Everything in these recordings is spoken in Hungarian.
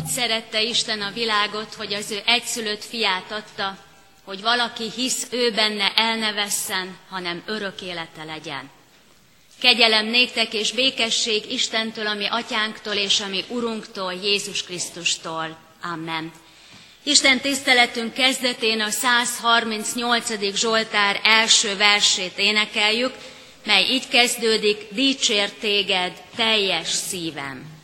Úgy szerette Isten a világot, hogy az ő egyszülött fiát adta, hogy valaki hisz ő benne el hanem örök élete legyen. Kegyelem néktek és békesség Istentől, ami atyánktól és ami Urunktól, Jézus Krisztustól. Amen. Isten tiszteletünk kezdetén a 138. Zsoltár első versét énekeljük, mely így kezdődik, dicsér téged teljes szívem.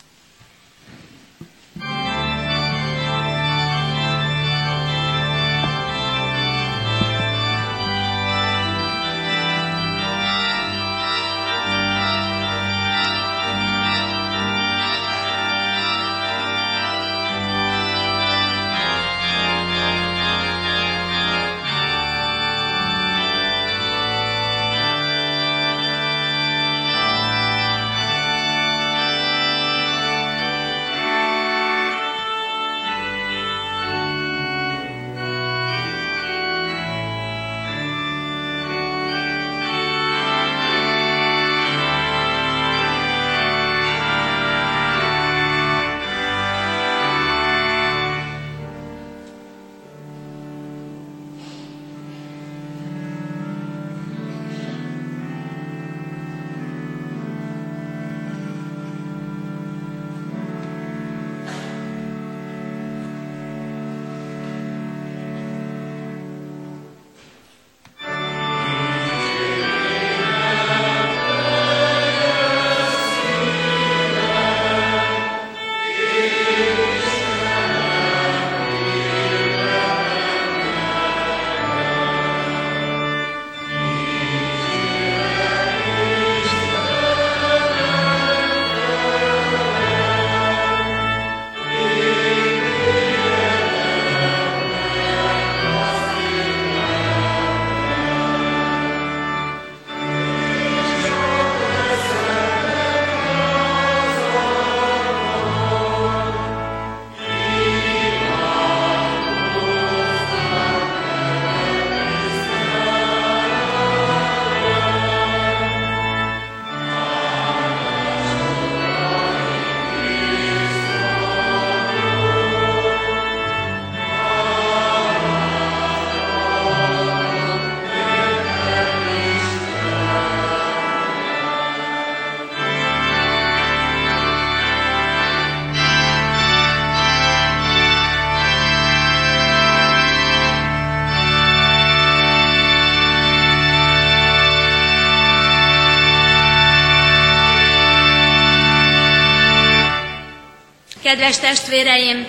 Kedves testvéreim,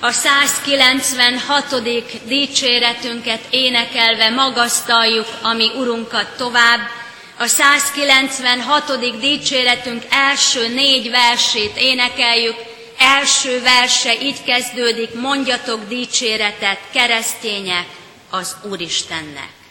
a 196. dicséretünket énekelve magasztaljuk a mi Urunkat tovább. A 196. dicséretünk első négy versét énekeljük. Első verse így kezdődik, mondjatok dicséretet, keresztények, az Úristennek.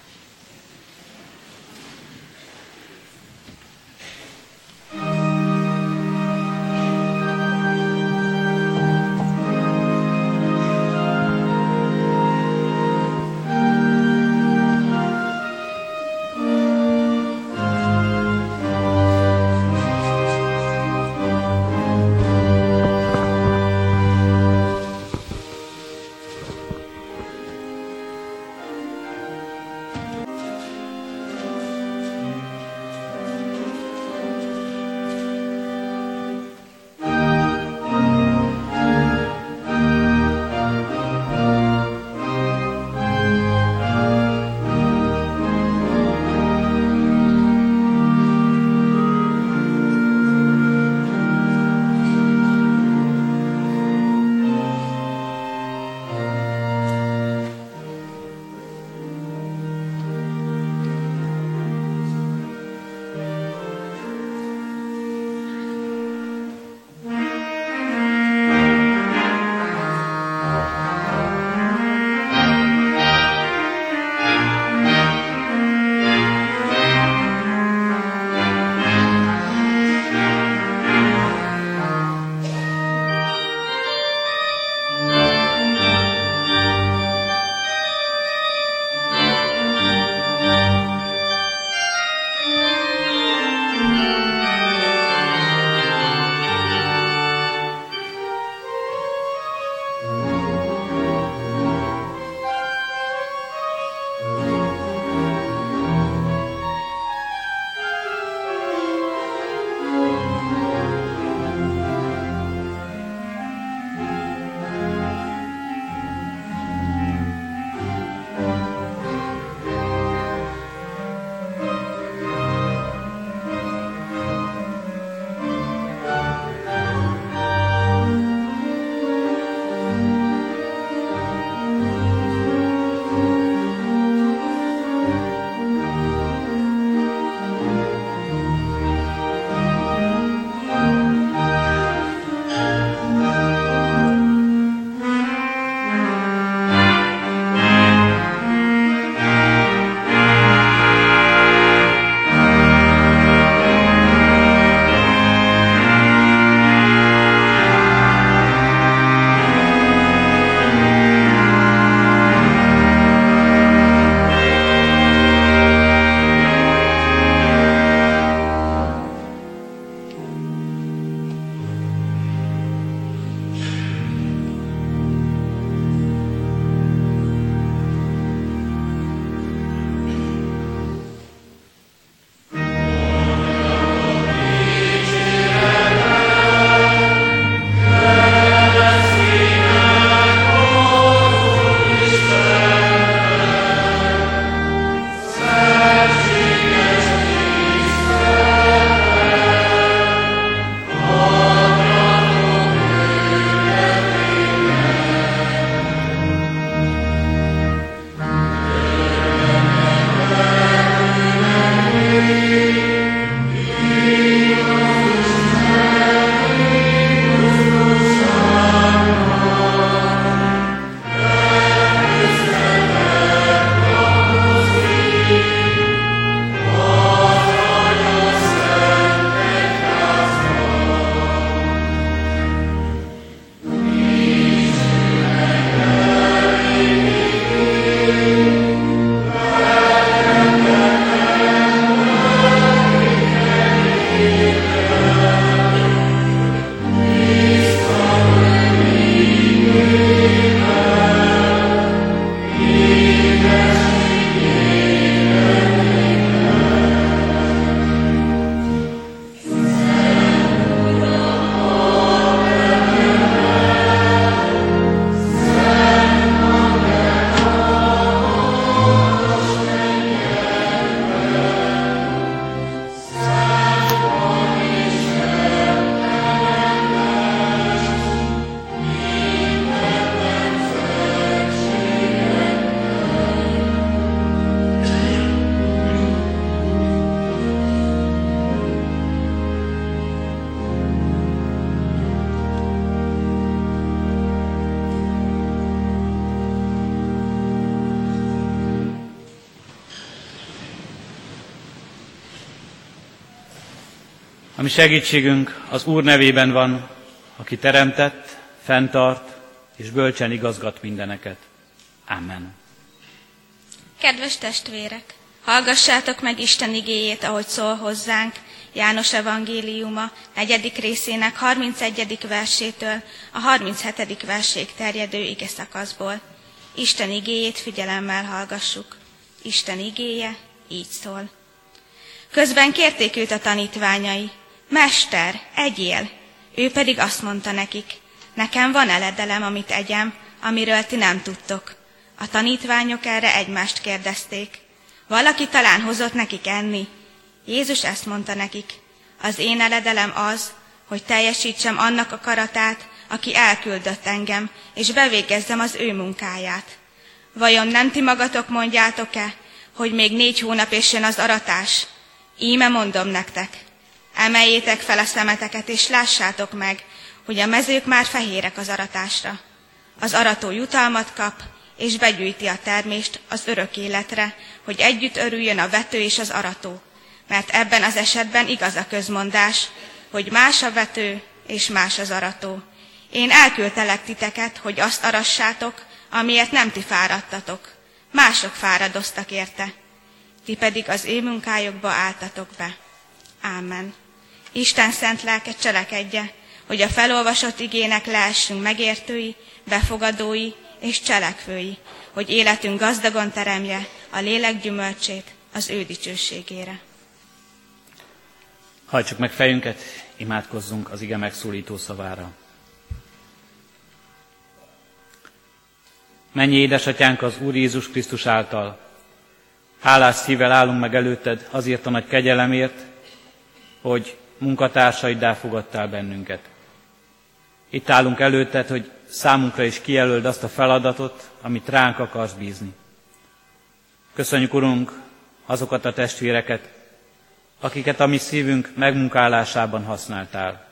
Segítségünk az Úr nevében van, aki teremtett, fenntart és bölcsen igazgat mindeneket. Amen. Kedves testvérek, hallgassátok meg Isten igéjét, ahogy szól hozzánk, János evangéliuma negyedik részének 31. versétől a 37. verséig terjedő ige szakaszból. Isten igéjét figyelemmel hallgassuk. Isten igéje így szól. Közben kérték őt a tanítványai, Mester, egyél! Ő pedig azt mondta nekik, nekem van eledelem, amit egyem, amiről ti nem tudtok. A tanítványok erre egymást kérdezték. Valaki talán hozott nekik enni? Jézus ezt mondta nekik, az én eledelem az, hogy teljesítsem annak a karatát, aki elküldött engem, és bevégezzem az ő munkáját. Vajon nem ti magatok mondjátok-e, hogy még négy hónap és jön az aratás? Íme mondom nektek, emeljétek fel a szemeteket, és lássátok meg, hogy a mezők már fehérek az aratásra. Az arató jutalmat kap, és begyűjti a termést az örök életre, hogy együtt örüljön a vető és az arató. Mert ebben az esetben igaz a közmondás, hogy más a vető és más az arató. Én elküldtelek titeket, hogy azt arassátok, amiért nem ti fáradtatok. Mások fáradoztak érte. Ti pedig az én munkájukba álltatok be. Ámen. Isten szent lelke cselekedje, hogy a felolvasott igének lehessünk megértői, befogadói és cselekvői, hogy életünk gazdagon teremje a lélek gyümölcsét az ő dicsőségére. Hajtsuk meg fejünket, imádkozzunk az ige megszólító szavára. Mennyi édesatyánk az Úr Jézus Krisztus által. Hálás szívvel állunk meg előtted azért a nagy kegyelemért, hogy munkatársaiddá fogadtál bennünket. Itt állunk előtted, hogy számunkra is kijelöld azt a feladatot, amit ránk akarsz bízni. Köszönjük, Urunk, azokat a testvéreket, akiket a mi szívünk megmunkálásában használtál.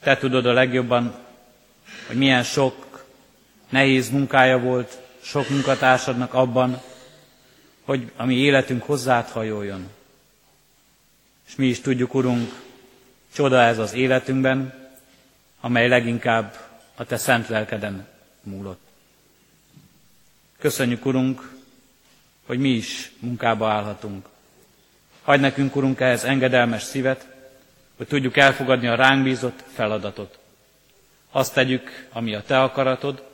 Te tudod a legjobban, hogy milyen sok nehéz munkája volt sok munkatársadnak abban, hogy a mi életünk hozzád hajoljon. És mi is tudjuk, Urunk, csoda ez az életünkben, amely leginkább a Te szent lelkeden múlott. Köszönjük, Urunk, hogy mi is munkába állhatunk. Hagy nekünk, Urunk, ehhez engedelmes szívet, hogy tudjuk elfogadni a ránk bízott feladatot. Azt tegyük, ami a Te akaratod,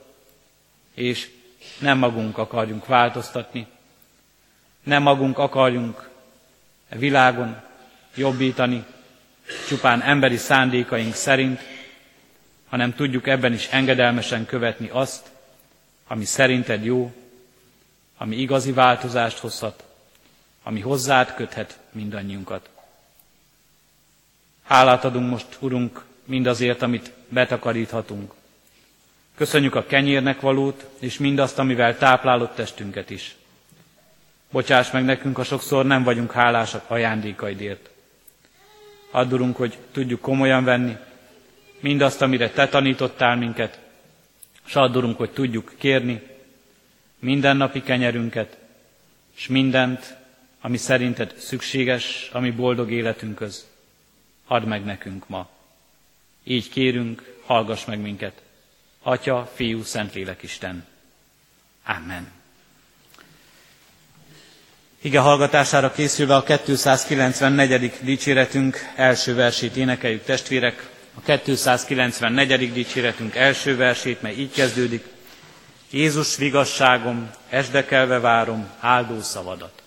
és nem magunk akarjunk változtatni, nem magunk akarjunk a világon jobbítani, csupán emberi szándékaink szerint, hanem tudjuk ebben is engedelmesen követni azt, ami szerinted jó, ami igazi változást hozhat, ami hozzád köthet mindannyiunkat. Hálát adunk most, Urunk, mindazért, amit betakaríthatunk. Köszönjük a kenyérnek valót, és mindazt, amivel táplálott testünket is. Bocsáss meg nekünk, ha sokszor nem vagyunk hálásak ajándékaidért. Addurunk, hogy tudjuk komolyan venni mindazt, amire Te tanítottál minket, s addurunk, hogy tudjuk kérni mindennapi kenyerünket, és mindent, ami szerinted szükséges, ami boldog életünkhöz. Add meg nekünk ma. Így kérünk, hallgass meg minket. Atya, Fiú, Szentlélek Isten. Amen. Ige hallgatására készülve a 294. dicséretünk első versét énekeljük testvérek. A 294. dicséretünk első versét, mely így kezdődik. Jézus vigasságom, esdekelve várom áldó szavadat.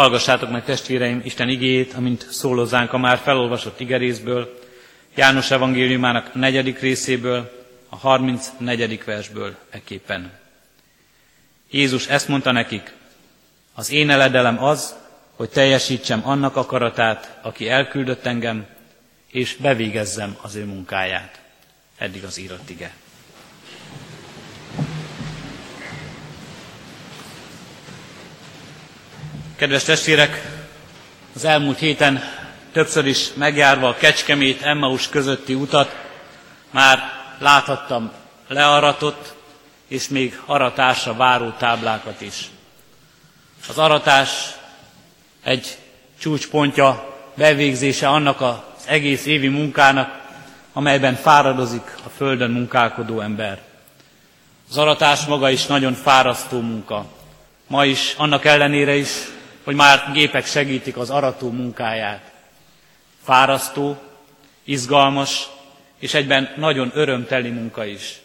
Hallgassátok meg testvéreim Isten igéjét, amint szólozzánk a már felolvasott igerészből, János evangéliumának negyedik részéből, a 34. versből eképpen. Jézus ezt mondta nekik, az én eledelem az, hogy teljesítsem annak akaratát, aki elküldött engem, és bevégezzem az ő munkáját. Eddig az írott ige. Kedves testvérek, az elmúlt héten többször is megjárva a Kecskemét Emmaus közötti utat, már láthattam learatott és még aratásra váró táblákat is. Az aratás egy csúcspontja, bevégzése annak az egész évi munkának, amelyben fáradozik a földön munkálkodó ember. Az aratás maga is nagyon fárasztó munka. Ma is, annak ellenére is, hogy már gépek segítik az arató munkáját. Fárasztó, izgalmas, és egyben nagyon örömteli munka is.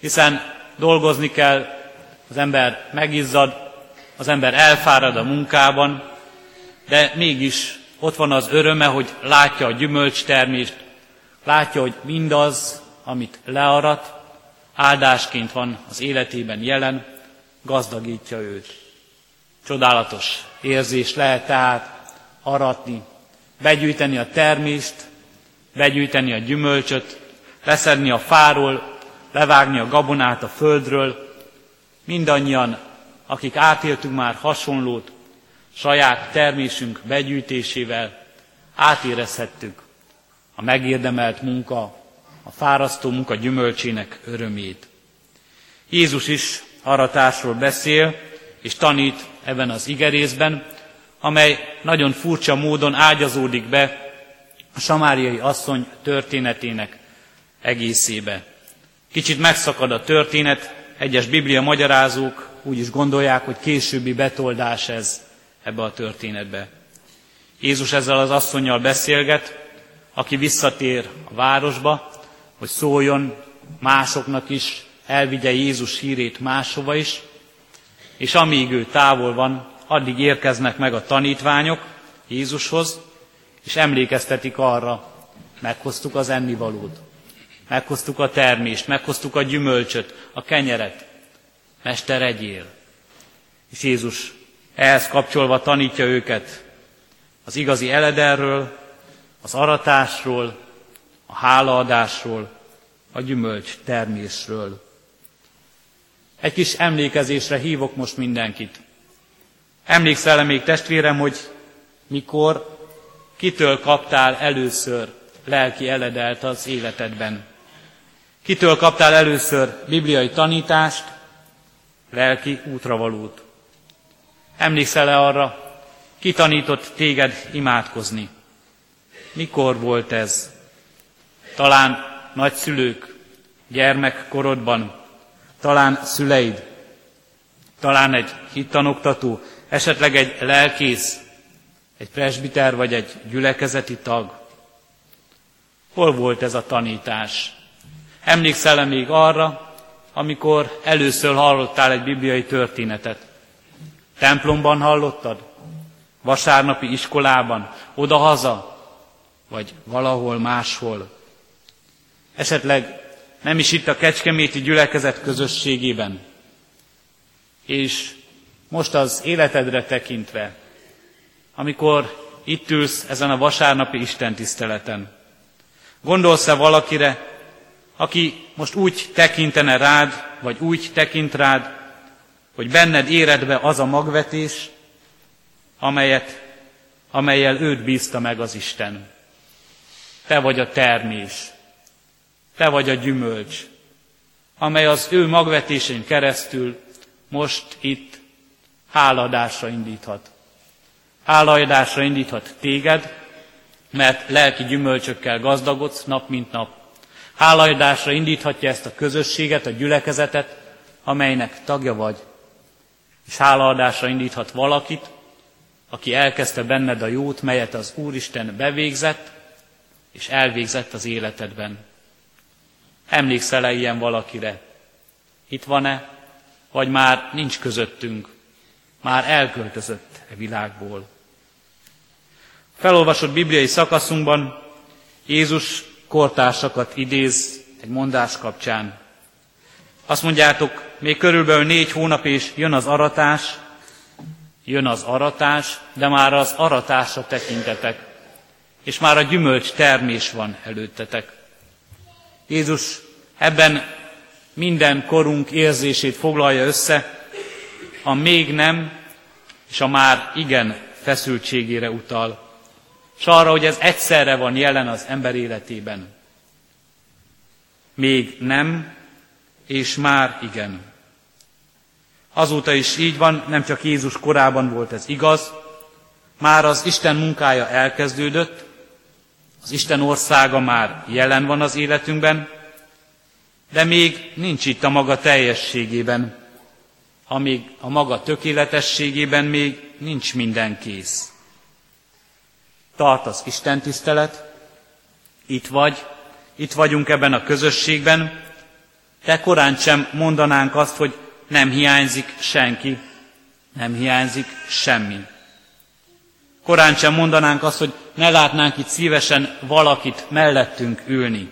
Hiszen dolgozni kell, az ember megizzad, az ember elfárad a munkában, de mégis ott van az öröme, hogy látja a gyümölcstermést, látja, hogy mindaz, amit learat, áldásként van az életében jelen, gazdagítja őt. Csodálatos érzés lehet tehát aratni, begyűjteni a termést, begyűjteni a gyümölcsöt, leszedni a fáról, levágni a gabonát a földről. Mindannyian, akik átéltünk már hasonlót, saját termésünk begyűjtésével átérezhettük a megérdemelt munka, a fárasztó munka gyümölcsének örömét. Jézus is aratásról beszél, és tanít ebben az igerészben, amely nagyon furcsa módon ágyazódik be a samáriai asszony történetének egészébe. Kicsit megszakad a történet, egyes biblia magyarázók úgy is gondolják, hogy későbbi betoldás ez ebbe a történetbe. Jézus ezzel az asszonyjal beszélget, aki visszatér a városba, hogy szóljon másoknak is, elvigye Jézus hírét máshova is, és amíg ő távol van, addig érkeznek meg a tanítványok Jézushoz, és emlékeztetik arra, meghoztuk az ennivalót, meghoztuk a termést, meghoztuk a gyümölcsöt, a kenyeret, Mester, egyél. És Jézus ehhez kapcsolva tanítja őket az igazi eledelről, az aratásról, a hálaadásról, a gyümölcs termésről. Egy kis emlékezésre hívok most mindenkit. Emlékszel -e még testvérem, hogy mikor, kitől kaptál először lelki eledelt az életedben? Kitől kaptál először bibliai tanítást, lelki útravalót? Emlékszel-e arra, ki tanított téged imádkozni? Mikor volt ez? Talán nagyszülők, gyermekkorodban, talán szüleid, talán egy hittanoktató, esetleg egy lelkész, egy presbiter vagy egy gyülekezeti tag. Hol volt ez a tanítás? Emlékszel-e még arra, amikor először hallottál egy bibliai történetet? Templomban hallottad? Vasárnapi iskolában? Oda-haza? Vagy valahol máshol? Esetleg nem is itt a Kecskeméti gyülekezet közösségében. És most az életedre tekintve, amikor itt ülsz ezen a vasárnapi Isten tiszteleten, gondolsz-e valakire, aki most úgy tekintene rád, vagy úgy tekint rád, hogy benned éred be az a magvetés, amelyet, amelyel őt bízta meg az Isten. Te vagy a termés, te vagy a gyümölcs, amely az ő magvetésén keresztül most itt háladásra indíthat. Háladásra indíthat téged, mert lelki gyümölcsökkel gazdagodsz nap mint nap. Háladásra indíthatja ezt a közösséget, a gyülekezetet, amelynek tagja vagy. És hálaadásra indíthat valakit, aki elkezdte benned a jót, melyet az Úristen bevégzett, és elvégzett az életedben. Emlékszel-e ilyen valakire? Itt van-e, vagy már nincs közöttünk? már elköltözött e világból. Felolvasott bibliai szakaszunkban Jézus kortársakat idéz egy mondás kapcsán. Azt mondjátok, még körülbelül négy hónap és jön az aratás, jön az aratás, de már az aratásra tekintetek, és már a gyümölcs termés van előttetek. Jézus ebben minden korunk érzését foglalja össze, a még nem és a már igen feszültségére utal és arra, hogy ez egyszerre van jelen az ember életében. Még nem, és már igen. Azóta is így van, nem csak Jézus korában volt ez igaz, már az Isten munkája elkezdődött, az Isten országa már jelen van az életünkben, de még nincs itt a maga teljességében, amíg a maga tökéletességében még nincs minden kész. Tart az Isten tisztelet, itt vagy, itt vagyunk ebben a közösségben, de korán sem mondanánk azt, hogy nem hiányzik senki, nem hiányzik semmi. Korán sem mondanánk azt, hogy ne látnánk itt szívesen valakit mellettünk ülni.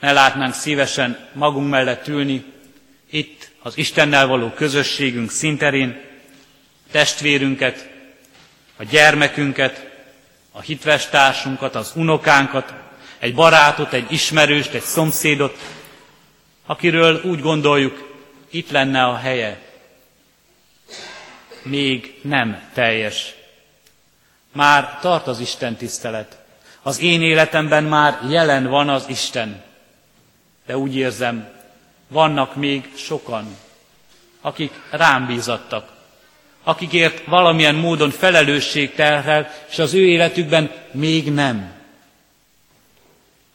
Ne látnánk szívesen magunk mellett ülni, itt az Istennel való közösségünk szinterén, testvérünket, a gyermekünket, a hitves társunkat, az unokánkat, egy barátot, egy ismerőst, egy szomszédot, akiről úgy gondoljuk, itt lenne a helye. Még nem teljes. Már tart az Isten tisztelet. Az én életemben már jelen van az Isten. De úgy érzem, vannak még sokan, akik rám bízattak, akikért valamilyen módon felelősség terhel, és az ő életükben még nem.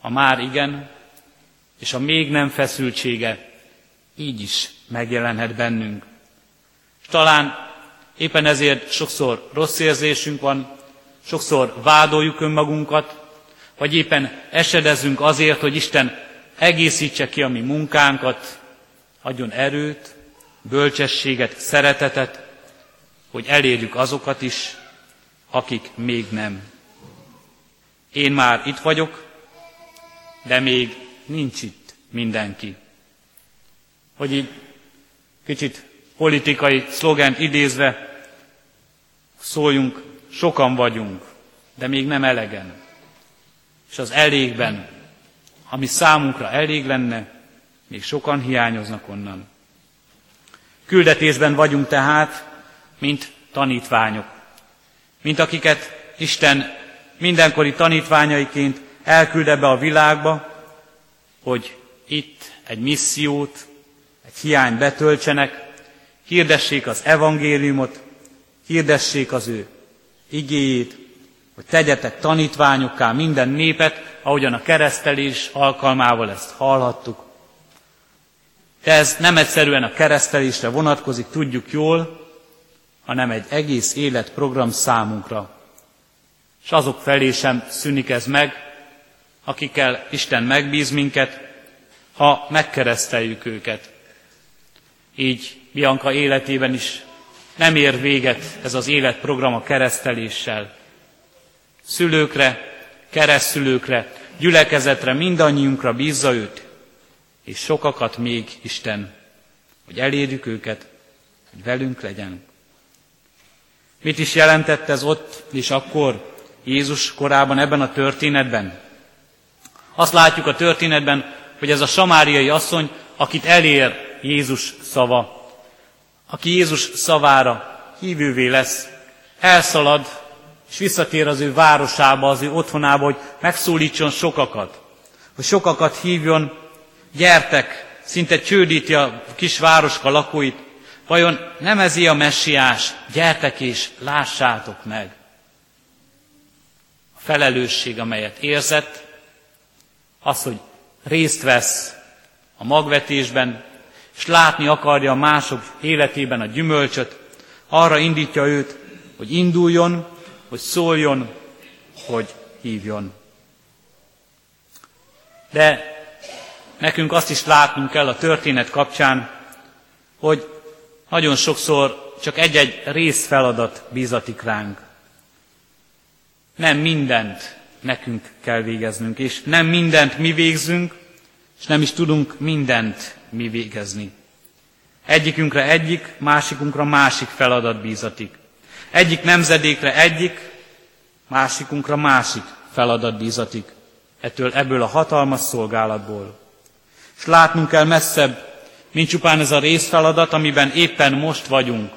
A már igen, és a még nem feszültsége így is megjelenhet bennünk. És talán éppen ezért sokszor rossz érzésünk van, sokszor vádoljuk önmagunkat, vagy éppen esedezünk azért, hogy Isten egészítse ki a mi munkánkat, adjon erőt, bölcsességet, szeretetet, hogy elérjük azokat is, akik még nem. Én már itt vagyok, de még nincs itt mindenki. Hogy így kicsit politikai szlogent idézve szóljunk, sokan vagyunk, de még nem elegen. És az elégben, ami számunkra elég lenne, még sokan hiányoznak onnan. Küldetésben vagyunk tehát, mint tanítványok, mint akiket Isten mindenkori tanítványaiként elküld ebbe a világba, hogy itt egy missziót, egy hiány betöltsenek, hirdessék az evangéliumot, hirdessék az ő igéjét, hogy tegyetek tanítványokká minden népet, ahogyan a keresztelés alkalmával ezt hallhattuk. De ez nem egyszerűen a keresztelésre vonatkozik, tudjuk jól, hanem egy egész életprogram számunkra. És azok felé sem szűnik ez meg, akikkel Isten megbíz minket, ha megkereszteljük őket. Így Bianca életében is nem ér véget ez az életprogram a kereszteléssel. Szülőkre, keresztülőkre, gyülekezetre, mindannyiunkra bízza őt, és sokakat még Isten, hogy elérjük őket, hogy velünk legyen. Mit is jelentett ez ott és akkor Jézus korában ebben a történetben? Azt látjuk a történetben, hogy ez a samáriai asszony, akit elér Jézus szava, aki Jézus szavára hívővé lesz, elszalad, és visszatér az ő városába, az ő otthonába, hogy megszólítson sokakat, hogy sokakat hívjon, gyertek, szinte csődíti a kis városka lakóit, Vajon nem ez a messiás? Gyertek és lássátok meg. A felelősség, amelyet érzett, az, hogy részt vesz a magvetésben, és látni akarja a mások életében a gyümölcsöt, arra indítja őt, hogy induljon, hogy szóljon, hogy hívjon. De nekünk azt is látnunk kell a történet kapcsán, hogy nagyon sokszor csak egy-egy részfeladat bízatik ránk. Nem mindent nekünk kell végeznünk, és nem mindent mi végzünk, és nem is tudunk mindent mi végezni. Egyikünkre egyik, másikunkra másik feladat bízatik. Egyik nemzedékre egyik, másikunkra másik feladat bízatik. Ettől ebből a hatalmas szolgálatból. És látnunk kell messzebb, mint csupán ez a részfeladat, amiben éppen most vagyunk.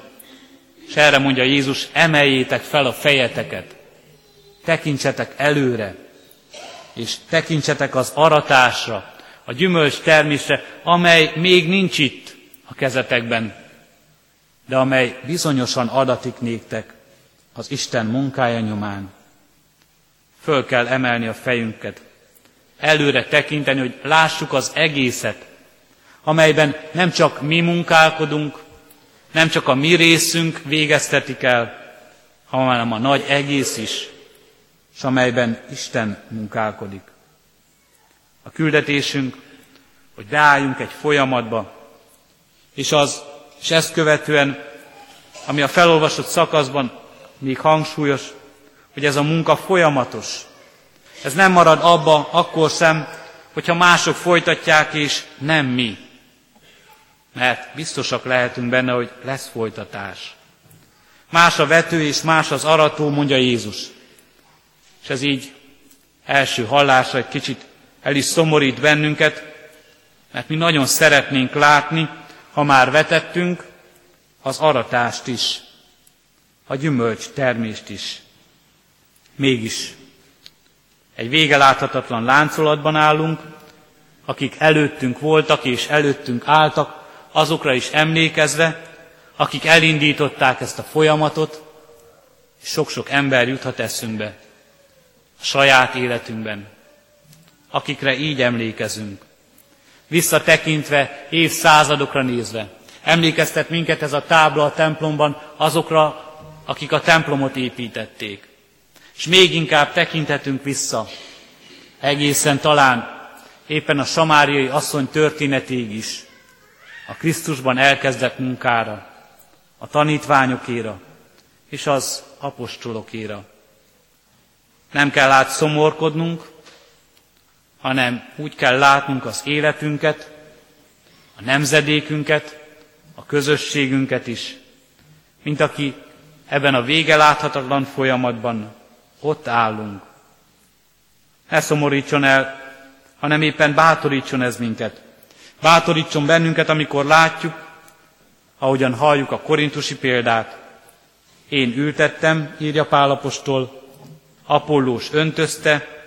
És erre mondja Jézus, emeljétek fel a fejeteket, tekintsetek előre, és tekintsetek az aratásra, a gyümölcs termésre, amely még nincs itt a kezetekben, de amely bizonyosan adatik néktek az Isten munkája nyomán. Föl kell emelni a fejünket, előre tekinteni, hogy lássuk az egészet, amelyben nem csak mi munkálkodunk, nem csak a mi részünk végeztetik el, hanem a nagy egész is, és amelyben Isten munkálkodik. A küldetésünk, hogy beálljunk egy folyamatba, és, az, és ezt követően, ami a felolvasott szakaszban még hangsúlyos, hogy ez a munka folyamatos. Ez nem marad abba akkor sem, hogyha mások folytatják, és nem mi. Mert biztosak lehetünk benne, hogy lesz folytatás. Más a vető és más az arató, mondja Jézus. És ez így első hallásra egy kicsit el is szomorít bennünket, mert mi nagyon szeretnénk látni, ha már vetettünk, az aratást is, a gyümölcs termést is. Mégis egy vége láthatatlan láncolatban állunk, akik előttünk voltak és előttünk álltak, azokra is emlékezve, akik elindították ezt a folyamatot, és sok-sok ember juthat eszünkbe a saját életünkben, akikre így emlékezünk. Visszatekintve, évszázadokra nézve, emlékeztet minket ez a tábla a templomban azokra, akik a templomot építették. És még inkább tekinthetünk vissza, egészen talán éppen a samáriai asszony történetéig is, a Krisztusban elkezdett munkára, a tanítványokéra és az apostolokéra. Nem kell át szomorkodnunk, hanem úgy kell látnunk az életünket, a nemzedékünket, a közösségünket is, mint aki ebben a vége láthatatlan folyamatban ott állunk. Ne szomorítson el, hanem éppen bátorítson ez minket. Bátorítson bennünket, amikor látjuk, ahogyan halljuk a korintusi példát. Én ültettem, írja Pálapostól, Apollós öntözte,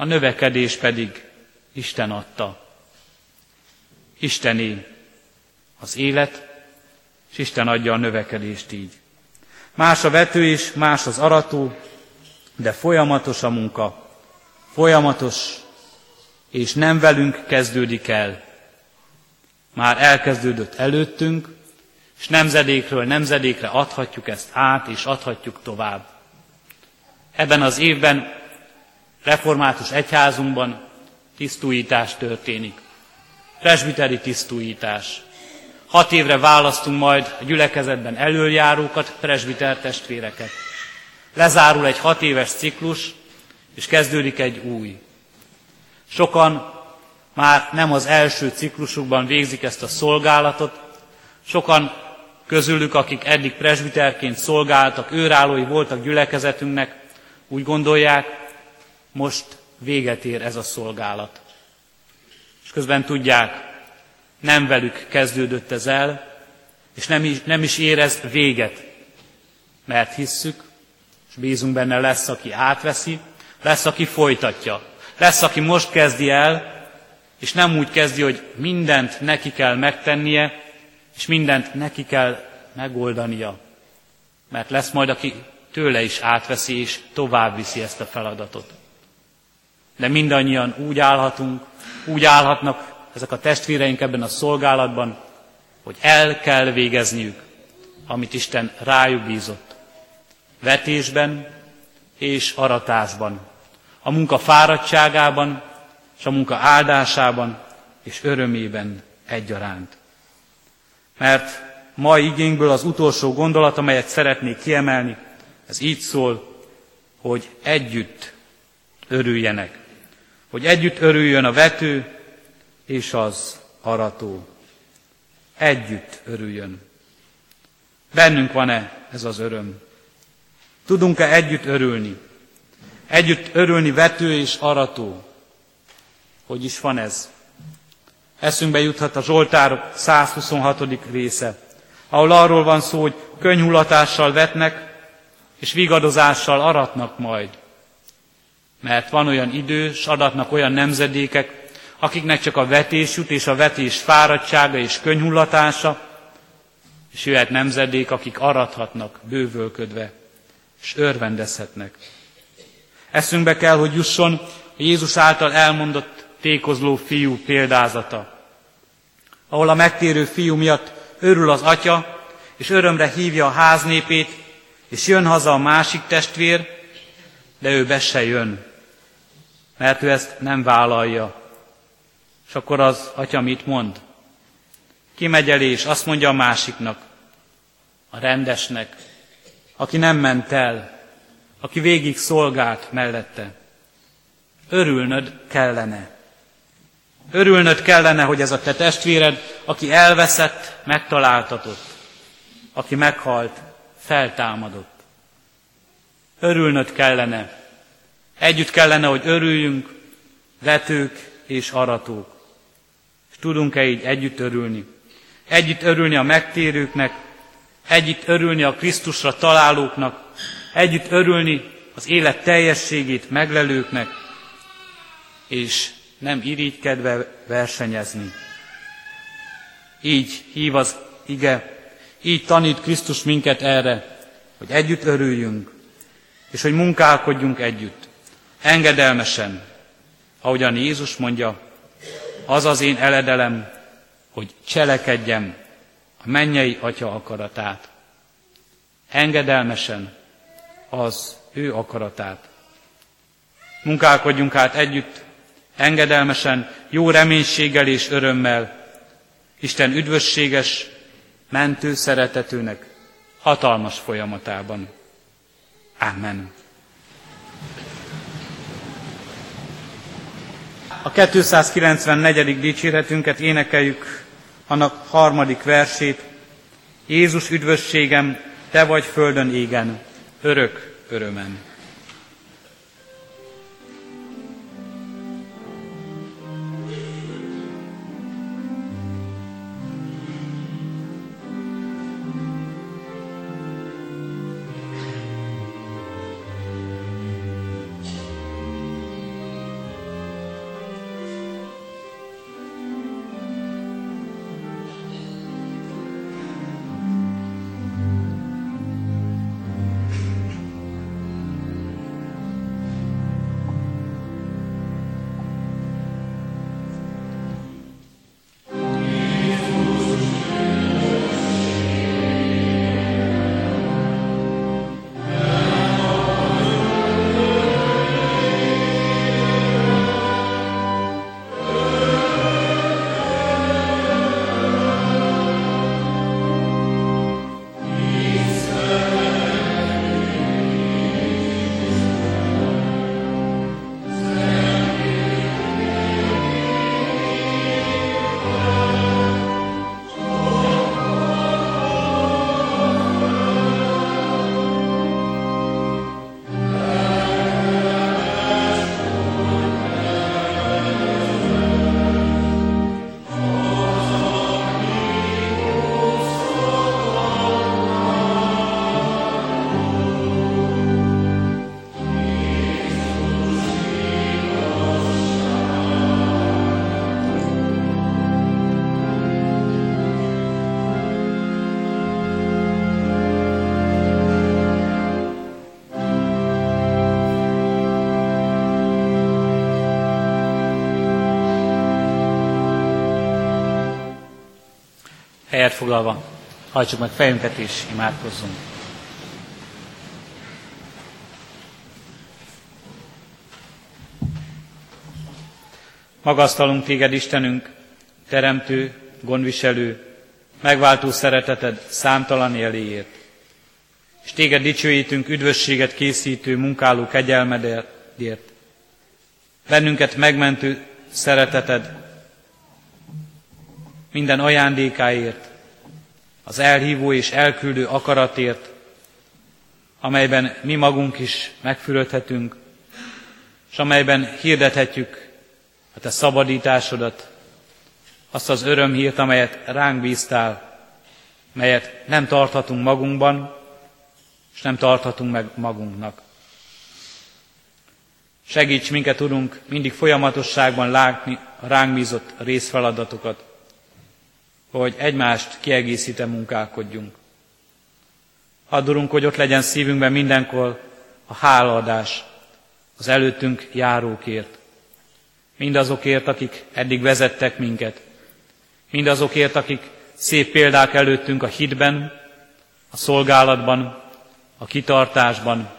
a növekedés pedig Isten adta. Istené az élet, és Isten adja a növekedést így. Más a vető és más az arató, de folyamatos a munka, folyamatos, és nem velünk kezdődik el. Már elkezdődött előttünk, és nemzedékről nemzedékre adhatjuk ezt át, és adhatjuk tovább. Ebben az évben református egyházunkban tisztújítás történik. Presbiteri tisztújítás. Hat évre választunk majd a gyülekezetben előjárókat, presbiter testvéreket. Lezárul egy hat éves ciklus, és kezdődik egy új. Sokan már nem az első ciklusukban végzik ezt a szolgálatot, sokan közülük, akik eddig presbiterként szolgáltak, őrállói voltak gyülekezetünknek, úgy gondolják, most véget ér ez a szolgálat. És közben tudják, nem velük kezdődött ez el, és nem is, nem is érez véget, mert hisszük, és bízunk benne lesz, aki átveszi, lesz, aki folytatja, lesz, aki most kezdi el, és nem úgy kezdi, hogy mindent neki kell megtennie, és mindent neki kell megoldania, mert lesz majd, aki tőle is átveszi, és tovább viszi ezt a feladatot. De mindannyian úgy állhatunk, úgy állhatnak ezek a testvéreink ebben a szolgálatban, hogy el kell végezniük, amit Isten rájuk bízott. Vetésben és aratásban, a munka fáradtságában és a munka áldásában és örömében egyaránt. Mert mai igényből az utolsó gondolat, amelyet szeretnék kiemelni, ez így szól, hogy együtt örüljenek. Hogy együtt örüljön a vető és az arató. Együtt örüljön. Bennünk van-e ez az öröm? Tudunk-e együtt örülni? Együtt örülni vető és arató. Hogy is van ez? Eszünkbe juthat a Zsoltár 126. része, ahol arról van szó, hogy könyhulatással vetnek, és vigadozással aratnak majd. Mert van olyan idő, s adatnak olyan nemzedékek, akiknek csak a vetés jut, és a vetés fáradtsága és könyhullatása, és jöhet nemzedék, akik arathatnak bővölködve, és örvendezhetnek. Eszünkbe kell, hogy jusson Jézus által elmondott tékozló fiú példázata, ahol a megtérő fiú miatt örül az atya, és örömre hívja a háznépét, és jön haza a másik testvér, de ő be se jön, mert ő ezt nem vállalja. És akkor az atya mit mond? Kimegy elé, és azt mondja a másiknak, a rendesnek, aki nem ment el, aki végig szolgált mellette. Örülnöd kellene. Örülnöd kellene, hogy ez a te testvéred, aki elveszett, megtaláltatott, aki meghalt, feltámadott. Örülnöd kellene. Együtt kellene, hogy örüljünk, vetők és aratók. És tudunk-e így együtt örülni? Együtt örülni a megtérőknek, együtt örülni a Krisztusra találóknak, együtt örülni az élet teljességét meglelőknek, és nem irigykedve versenyezni. Így hív az ige, így tanít Krisztus minket erre, hogy együtt örüljünk, és hogy munkálkodjunk együtt, engedelmesen, ahogyan Jézus mondja, az az én eledelem, hogy cselekedjem a mennyei Atya akaratát. Engedelmesen az ő akaratát. Munkálkodjunk át együtt, engedelmesen, jó reménységgel és örömmel, Isten üdvösséges, mentő szeretetőnek hatalmas folyamatában. Amen. A 294. dicséretünket énekeljük, annak harmadik versét. Jézus üdvösségem, te vagy földön égen, örök örömem. Helyet foglalva, hajtsuk meg fejünket és imádkozzunk. Magasztalunk téged, Istenünk, teremtő, gondviselő, megváltó szereteted számtalan jeléért. És téged dicsőítünk üdvösséget készítő munkáló kegyelmedért, bennünket megmentő szereteted minden ajándékáért, az elhívó és elküldő akaratért, amelyben mi magunk is megfürödhetünk, és amelyben hirdethetjük a te szabadításodat, azt az örömhírt, amelyet ránk bíztál, melyet nem tarthatunk magunkban, és nem tarthatunk meg magunknak. Segíts minket, tudunk mindig folyamatosságban látni a ránk bízott részfeladatokat, hogy egymást kiegészíte munkálkodjunk. Add, hogy ott legyen szívünkben mindenkor a hálaadás az előttünk járókért. Mindazokért, akik eddig vezettek minket. Mindazokért, akik szép példák előttünk a hitben, a szolgálatban, a kitartásban,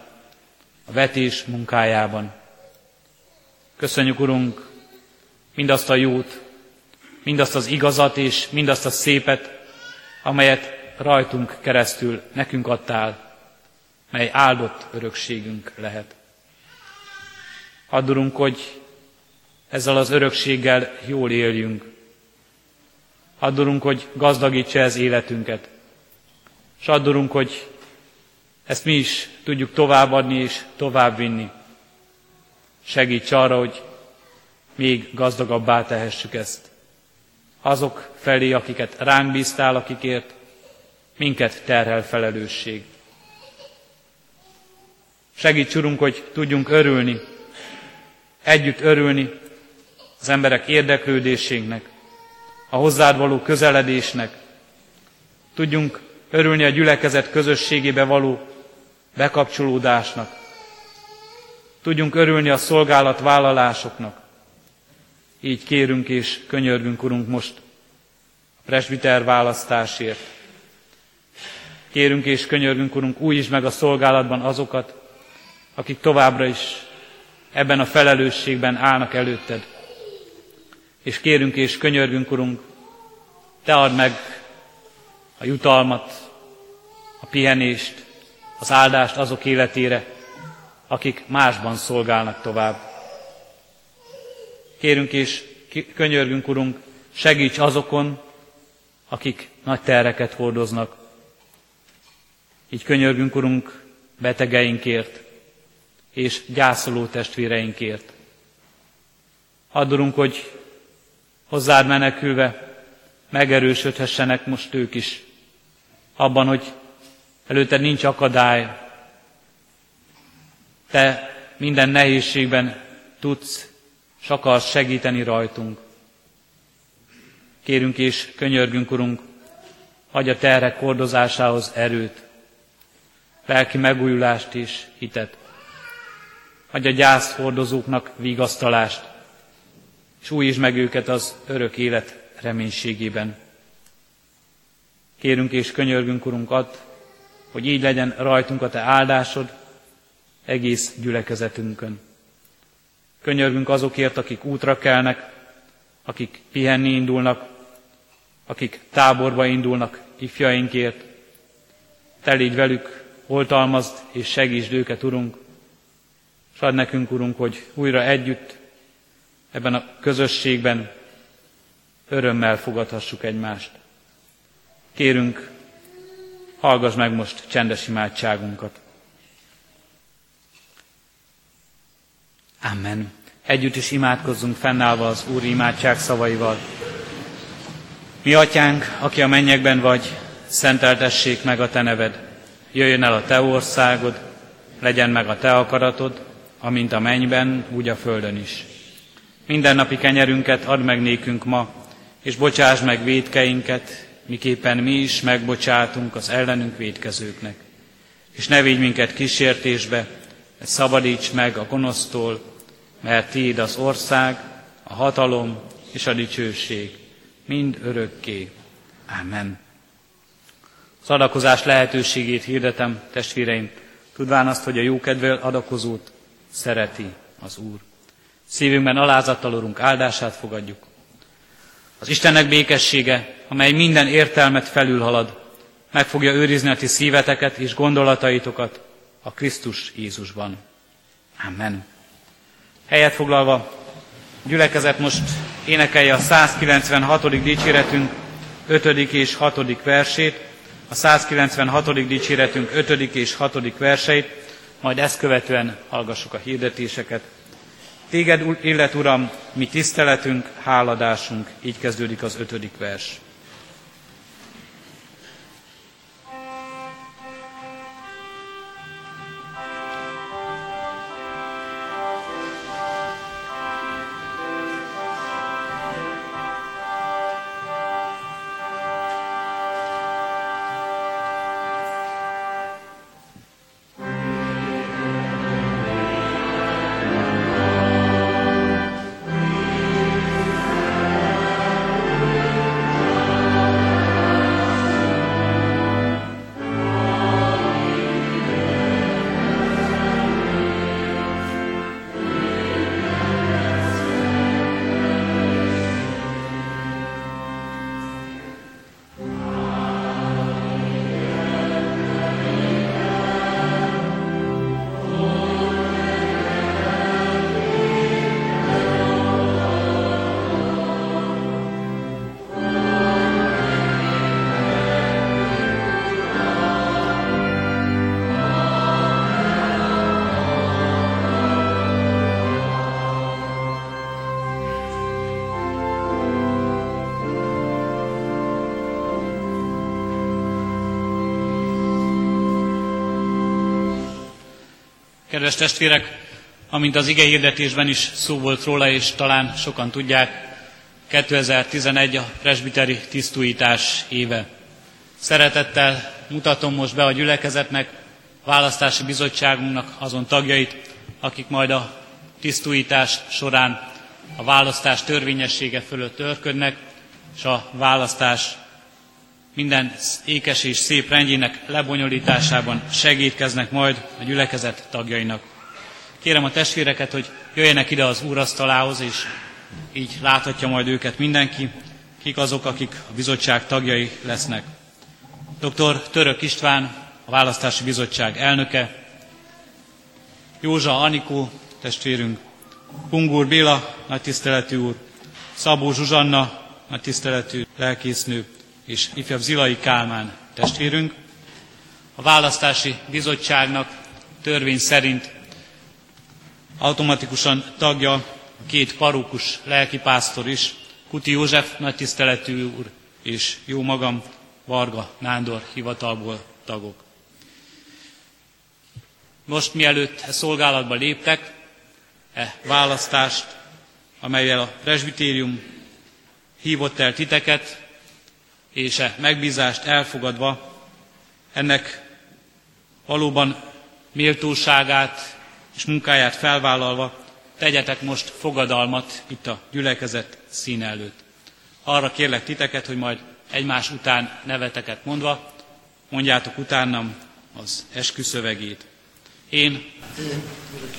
a vetés munkájában. Köszönjük, Urunk, mindazt a jót, mindazt az igazat és mindazt a szépet, amelyet rajtunk keresztül nekünk adtál, mely áldott örökségünk lehet. Addurunk, hogy ezzel az örökséggel jól éljünk. Addurunk, hogy gazdagítsa ez életünket. És addurunk, hogy ezt mi is tudjuk továbbadni és továbbvinni. Segíts arra, hogy még gazdagabbá tehessük ezt. Azok felé, akiket ránk bíztál, akikért minket terhel felelősség. Segíts, Urunk, hogy tudjunk örülni, együtt örülni az emberek érdeklődésének, a hozzád való közeledésnek. Tudjunk örülni a gyülekezet közösségébe való bekapcsolódásnak. Tudjunk örülni a szolgálat vállalásoknak. Így kérünk és könyörgünk, Urunk, most a presbiter választásért. Kérünk és könyörgünk, Urunk, is meg a szolgálatban azokat, akik továbbra is ebben a felelősségben állnak előtted. És kérünk és könyörgünk, Urunk, Te add meg a jutalmat, a pihenést, az áldást azok életére, akik másban szolgálnak tovább. Kérünk és könyörgünk, Urunk, segíts azokon, akik nagy terreket hordoznak. Így könyörgünk, Urunk, betegeinkért és gyászoló testvéreinkért. Addurunk, hogy hozzád menekülve megerősödhessenek most ők is abban, hogy előtted nincs akadály. Te minden nehézségben tudsz és akarsz segíteni rajtunk. Kérünk és könyörgünk, Urunk, adj a terhek hordozásához erőt, lelki megújulást és hitet. Adj a gyász vigasztalást, és újítsd meg őket az örök élet reménységében. Kérünk és könyörgünk, Urunk, add, hogy így legyen rajtunk a Te áldásod egész gyülekezetünkön. Könyörgünk azokért, akik útra kelnek, akik pihenni indulnak, akik táborba indulnak ifjainkért. Te légy velük, oltalmazd és segítsd őket, Urunk, és add nekünk, Urunk, hogy újra együtt ebben a közösségben örömmel fogadhassuk egymást. Kérünk, hallgass meg most csendes imádságunkat. Amen. Együtt is imádkozzunk fennállva az Úr imádság szavaival. Mi atyánk, aki a mennyekben vagy, szenteltessék meg a te neved. Jöjjön el a te országod, legyen meg a te akaratod, amint a mennyben, úgy a földön is. Mindennapi kenyerünket add meg nékünk ma, és bocsáss meg védkeinket, miképpen mi is megbocsátunk az ellenünk védkezőknek. És ne védj minket kísértésbe, de szabadíts meg a gonosztól, mert Tiéd az ország, a hatalom és a dicsőség, mind örökké. Amen. Az adakozás lehetőségét hirdetem, testvéreim, tudván azt, hogy a jókedvel adakozót szereti az Úr. Szívünkben alázattal Urunk áldását fogadjuk. Az Istennek békessége, amely minden értelmet felülhalad, meg fogja őrizni a ti szíveteket és gondolataitokat a Krisztus Jézusban. Amen. Helyet foglalva, gyülekezet most énekelje a 196. dicséretünk 5. és 6. versét, a 196. dicséretünk 5. és 6. verseit, majd ezt követően hallgassuk a hirdetéseket. Téged illet, Uram, mi tiszteletünk, háladásunk, így kezdődik az ötödik vers. Kedves testvérek, amint az ige hirdetésben is szó volt róla, és talán sokan tudják, 2011 a presbiteri tisztújítás éve. Szeretettel mutatom most be a gyülekezetnek, választási bizottságunknak azon tagjait, akik majd a tisztújítás során a választás törvényessége fölött törködnek, és a választás minden ékes és szép rendjének lebonyolításában segítkeznek majd a gyülekezet tagjainak. Kérem a testvéreket, hogy jöjjenek ide az úrasztalához, és így láthatja majd őket mindenki, kik azok, akik a bizottság tagjai lesznek. Dr. Török István, a Választási Bizottság elnöke, Józsa Anikó, testvérünk, Pungur Béla, nagy tiszteletű úr, Szabó Zsuzsanna, nagy tiszteletű lelkésznő, és ifjabb Zilai Kálmán testvérünk. A választási bizottságnak törvény szerint automatikusan tagja a két parókus lelkipásztor is, Kuti József nagytiszteletű úr és jó magam Varga Nándor hivatalból tagok. Most mielőtt e szolgálatba léptek, e választást, amelyel a presbitérium hívott el titeket, és e megbízást elfogadva ennek valóban méltóságát és munkáját felvállalva tegyetek most fogadalmat itt a gyülekezet szín előtt. Arra kérlek titeket, hogy majd egymás után neveteket mondva, mondjátok utánam az esküszövegét. Én, én,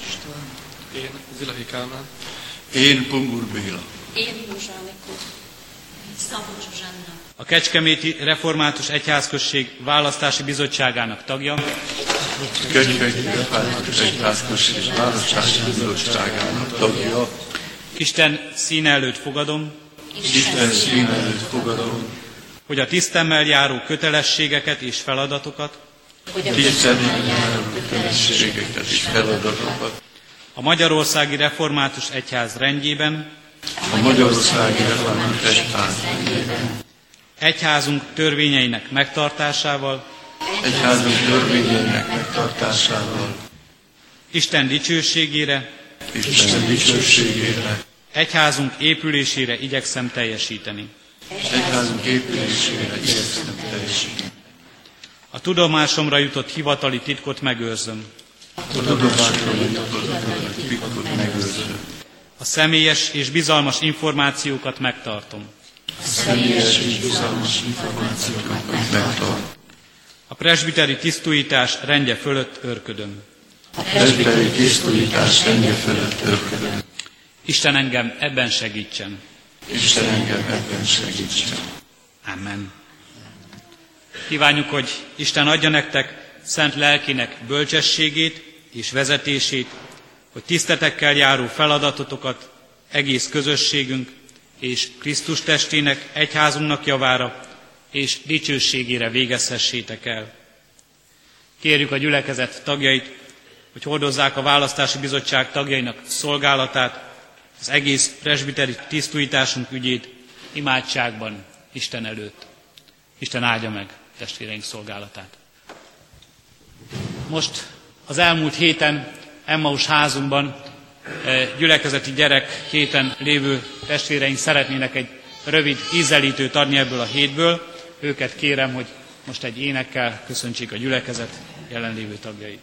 István, én, Zilahi Kálmán, én, Pungur Béla, én, Józsa Szabó Zsuzsanna, a Kecskeméti Református Egyházközség Választási Bizottságának tagja, Kecskeméti Református Egyházközség Választási Bizottságának tagja, Isten színe előtt fogadom, Isten szín előtt fogadom, hogy a tisztemmel járó kötelességeket és feladatokat. Tisztemmel járó kötelességeket és feladatokat. A Magyarországi Református Egyház rendjében, a Magyarországi Református Egyház rendjében, egyházunk törvényeinek megtartásával, egyházunk törvényeinek megtartásával, Isten dicsőségére, Isten dicsőségére, egyházunk épülésére igyekszem teljesíteni. egyházunk épülésére igyekszem teljesíteni. A tudomásomra jutott hivatali titkot megőrzöm. A tudomásra jutott titkot megőrzöm. A személyes és bizalmas információkat megtartom. A személyes és bizalmas információkat megtartom. A presbiteri tisztújítás rendje fölött örködöm. A presbiteri tisztújítás rendje fölött örködöm. Isten engem ebben segítsen. Isten engem ebben segítsen. Amen. Kívánjuk, hogy Isten adja nektek szent lelkinek bölcsességét és vezetését, hogy tisztetekkel járó feladatotokat egész közösségünk és Krisztus testének, egyházunknak javára és dicsőségére végezhessétek el. Kérjük a gyülekezet tagjait, hogy hordozzák a választási bizottság tagjainak szolgálatát, az egész presbiteri tisztújításunk ügyét imádságban Isten előtt. Isten áldja meg testvéreink szolgálatát. Most az elmúlt héten Emmaus házunkban gyülekezeti gyerek héten lévő testvéreink szeretnének egy rövid ízelítőt adni ebből a hétből. Őket kérem, hogy most egy énekkel köszöntsék a gyülekezet jelenlévő tagjait.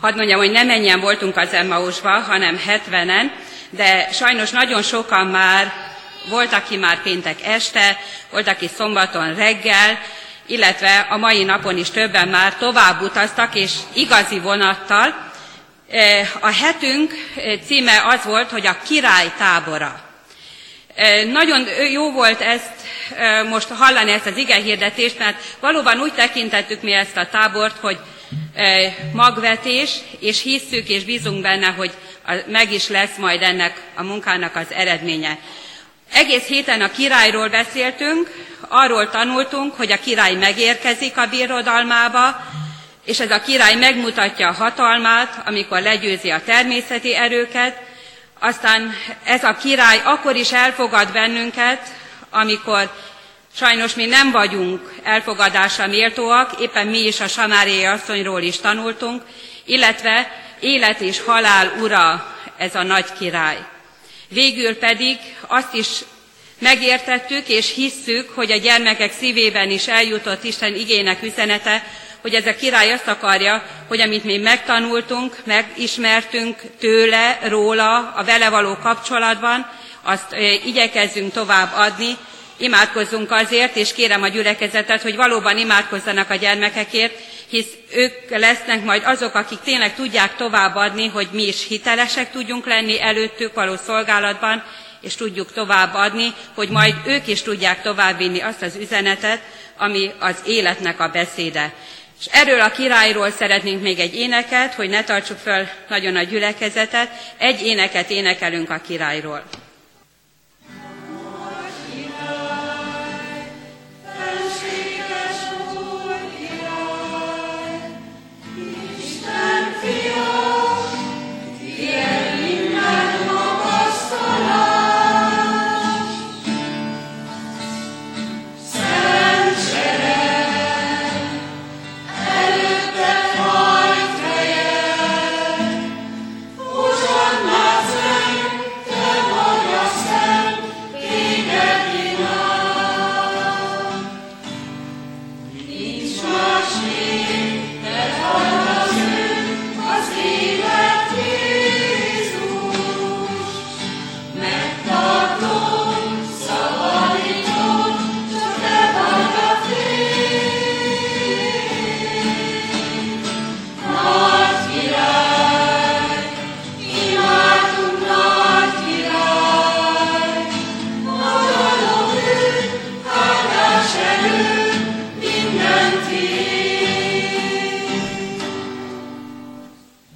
Hadd mondjam, hogy nem mennyien voltunk az Emmausba, hanem 70-en, de sajnos nagyon sokan már volt, aki már péntek este, volt, aki szombaton reggel, illetve a mai napon is többen már tovább utaztak, és igazi vonattal. E, a hetünk címe az volt, hogy a király tábora. E, nagyon jó volt ezt e, most hallani, ezt az igehirdetést, mert valóban úgy tekintettük mi ezt a tábort, hogy magvetés, és hisszük és bízunk benne, hogy meg is lesz majd ennek a munkának az eredménye. Egész héten a királyról beszéltünk, arról tanultunk, hogy a király megérkezik a birodalmába, és ez a király megmutatja a hatalmát, amikor legyőzi a természeti erőket, aztán ez a király akkor is elfogad bennünket, amikor Sajnos mi nem vagyunk elfogadásra méltóak, éppen mi is a Samáriai asszonyról is tanultunk, illetve élet és halál ura ez a nagy király. Végül pedig azt is megértettük és hisszük, hogy a gyermekek szívében is eljutott Isten igének üzenete, hogy ez a király azt akarja, hogy amit mi megtanultunk, megismertünk tőle, róla, a vele való kapcsolatban, azt igyekezzünk tovább adni, Imádkozzunk azért, és kérem a gyülekezetet, hogy valóban imádkozzanak a gyermekekért, hisz ők lesznek majd azok, akik tényleg tudják továbbadni, hogy mi is hitelesek tudjunk lenni előttük való szolgálatban, és tudjuk továbbadni, hogy majd ők is tudják továbbvinni azt az üzenetet, ami az életnek a beszéde. És erről a királyról szeretnénk még egy éneket, hogy ne tartsuk föl nagyon a gyülekezetet, egy éneket énekelünk a királyról.